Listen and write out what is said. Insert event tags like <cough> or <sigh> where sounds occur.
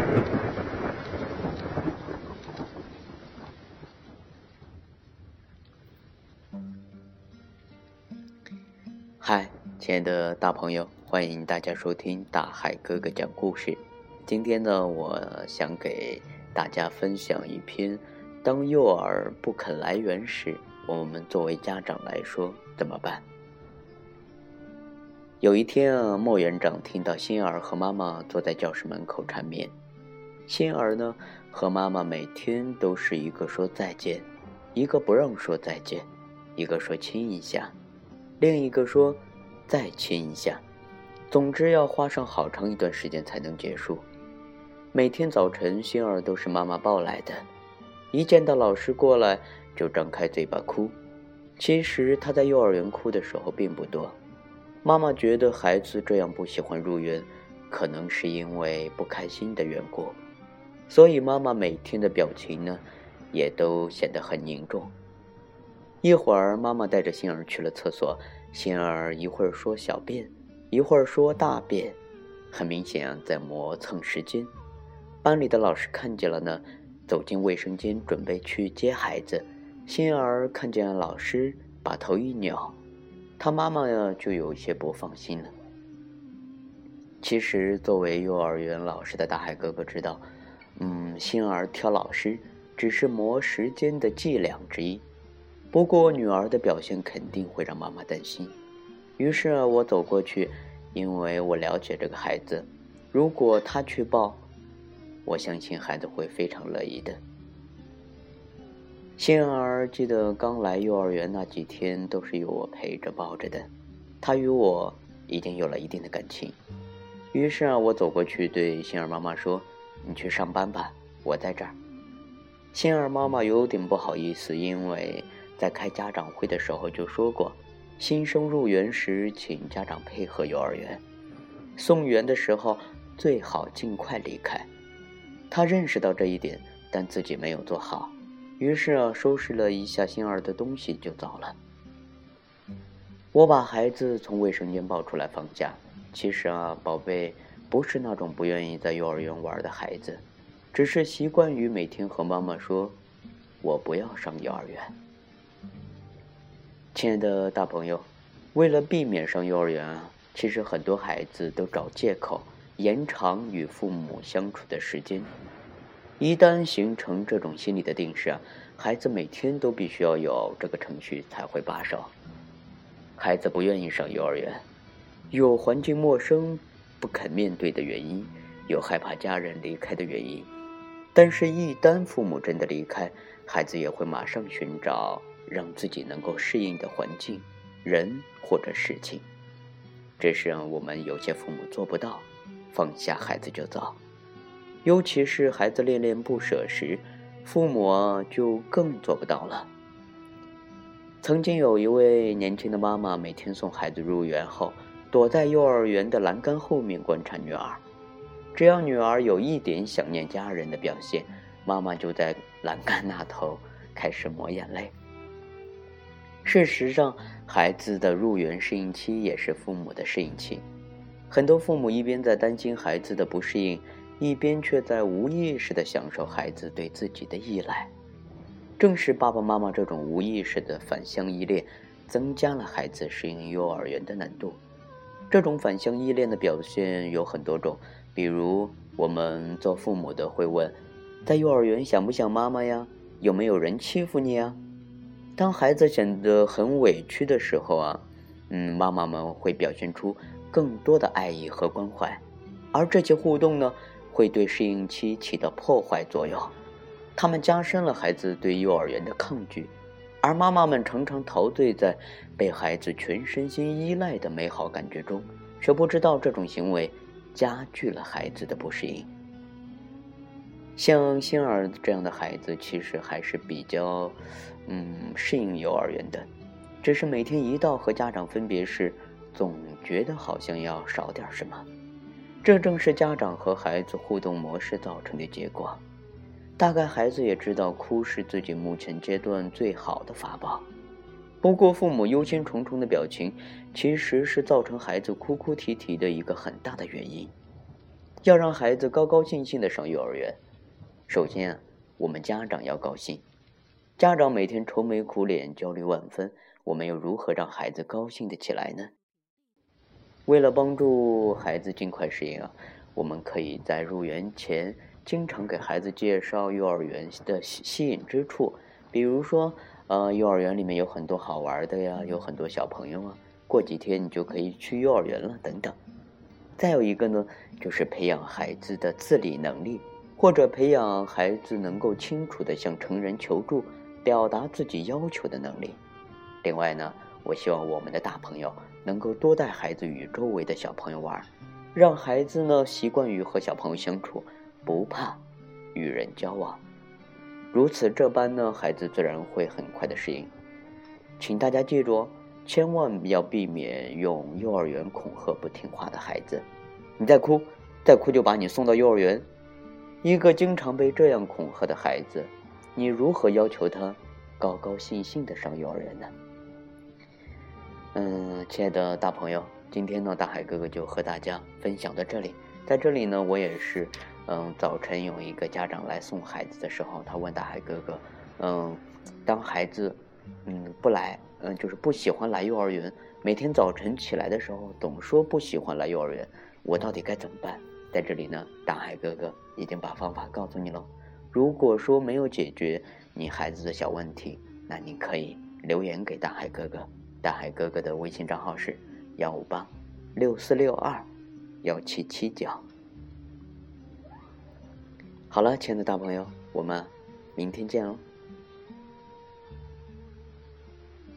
<laughs> 嗨，亲爱的大朋友，欢迎大家收听大海哥哥讲故事。今天呢，我想给大家分享一篇：当幼儿不肯来园时，我们作为家长来说怎么办？有一天啊，莫园长听到欣儿和妈妈坐在教室门口缠绵。欣儿呢，和妈妈每天都是一个说再见，一个不让说再见，一个说亲一下，另一个说再亲一下，总之要花上好长一段时间才能结束。每天早晨，欣儿都是妈妈抱来的，一见到老师过来就张开嘴巴哭。其实她在幼儿园哭的时候并不多。妈妈觉得孩子这样不喜欢入园，可能是因为不开心的缘故，所以妈妈每天的表情呢，也都显得很凝重。一会儿，妈妈带着欣儿去了厕所，欣儿一会儿说小便，一会儿说大便，很明显在磨蹭时间。班里的老师看见了呢，走进卫生间准备去接孩子。欣儿看见老师，把头一扭，他妈妈呀就有些不放心了。其实，作为幼儿园老师的大海哥哥知道，嗯，欣儿挑老师只是磨时间的伎俩之一。不过，女儿的表现肯定会让妈妈担心。于是我走过去，因为我了解这个孩子，如果他去抱。我相信孩子会非常乐意的。欣儿记得刚来幼儿园那几天都是由我陪着抱着的，他与我已经有了一定的感情。于是啊，我走过去对欣儿妈妈说：“你去上班吧，我在这儿。”欣儿妈妈有点不好意思，因为在开家长会的时候就说过，新生入园时请家长配合幼儿园，送园的时候最好尽快离开。她认识到这一点，但自己没有做好，于是啊，收拾了一下欣儿的东西就走了。我把孩子从卫生间抱出来放假。其实啊，宝贝不是那种不愿意在幼儿园玩的孩子，只是习惯于每天和妈妈说：“我不要上幼儿园。”亲爱的大朋友，为了避免上幼儿园啊，其实很多孩子都找借口。延长与父母相处的时间，一旦形成这种心理的定势啊，孩子每天都必须要有这个程序才会罢手。孩子不愿意上幼儿园，有环境陌生、不肯面对的原因，有害怕家人离开的原因。但是，一旦父母真的离开，孩子也会马上寻找让自己能够适应的环境、人或者事情。这是让我们有些父母做不到。放下孩子就走，尤其是孩子恋恋不舍时，父母就更做不到了。曾经有一位年轻的妈妈，每天送孩子入园后，躲在幼儿园的栏杆后面观察女儿。只要女儿有一点想念家人的表现，妈妈就在栏杆那头开始抹眼泪。事实上，孩子的入园适应期也是父母的适应期。很多父母一边在担心孩子的不适应，一边却在无意识地享受孩子对自己的依赖。正是爸爸妈妈这种无意识的反向依恋，增加了孩子适应幼儿园的难度。这种反向依恋的表现有很多种，比如我们做父母的会问：在幼儿园想不想妈妈呀？有没有人欺负你啊？当孩子显得很委屈的时候啊，嗯，妈妈们会表现出。更多的爱意和关怀，而这些互动呢，会对适应期起到破坏作用，他们加深了孩子对幼儿园的抗拒，而妈妈们常常陶醉在被孩子全身心依赖的美好感觉中，却不知道这种行为加剧了孩子的不适应。像欣儿这样的孩子，其实还是比较，嗯，适应幼儿园的，只是每天一到和家长分别时。总觉得好像要少点什么，这正是家长和孩子互动模式造成的结果。大概孩子也知道，哭是自己目前阶段最好的法宝。不过，父母忧心忡忡的表情，其实是造成孩子哭哭啼啼的一个很大的原因。要让孩子高高兴兴的上幼儿园，首先啊，我们家长要高兴。家长每天愁眉苦脸、焦虑万分，我们又如何让孩子高兴的起来呢？为了帮助孩子尽快适应啊，我们可以在入园前经常给孩子介绍幼儿园的吸引之处，比如说，呃，幼儿园里面有很多好玩的呀，有很多小朋友啊，过几天你就可以去幼儿园了，等等。再有一个呢，就是培养孩子的自理能力，或者培养孩子能够清楚的向成人求助、表达自己要求的能力。另外呢，我希望我们的大朋友能够多带孩子与周围的小朋友玩，让孩子呢习惯于和小朋友相处，不怕与人交往。如此这般呢，孩子自然会很快的适应。请大家记住哦。千万不要避免用幼儿园恐吓不听话的孩子。你再哭，再哭就把你送到幼儿园。一个经常被这样恐吓的孩子，你如何要求他高高兴兴的上幼儿园呢？嗯，亲爱的大朋友，今天呢，大海哥哥就和大家分享到这里。在这里呢，我也是，嗯，早晨有一个家长来送孩子的时候，他问大海哥哥，嗯，当孩子，嗯，不来。嗯，就是不喜欢来幼儿园，每天早晨起来的时候总说不喜欢来幼儿园，我到底该怎么办？在这里呢，大海哥哥已经把方法告诉你了。如果说没有解决你孩子的小问题，那你可以留言给大海哥哥，大海哥哥的微信账号是幺五八六四六二幺七七九。好了，亲爱的大朋友，我们明天见喽。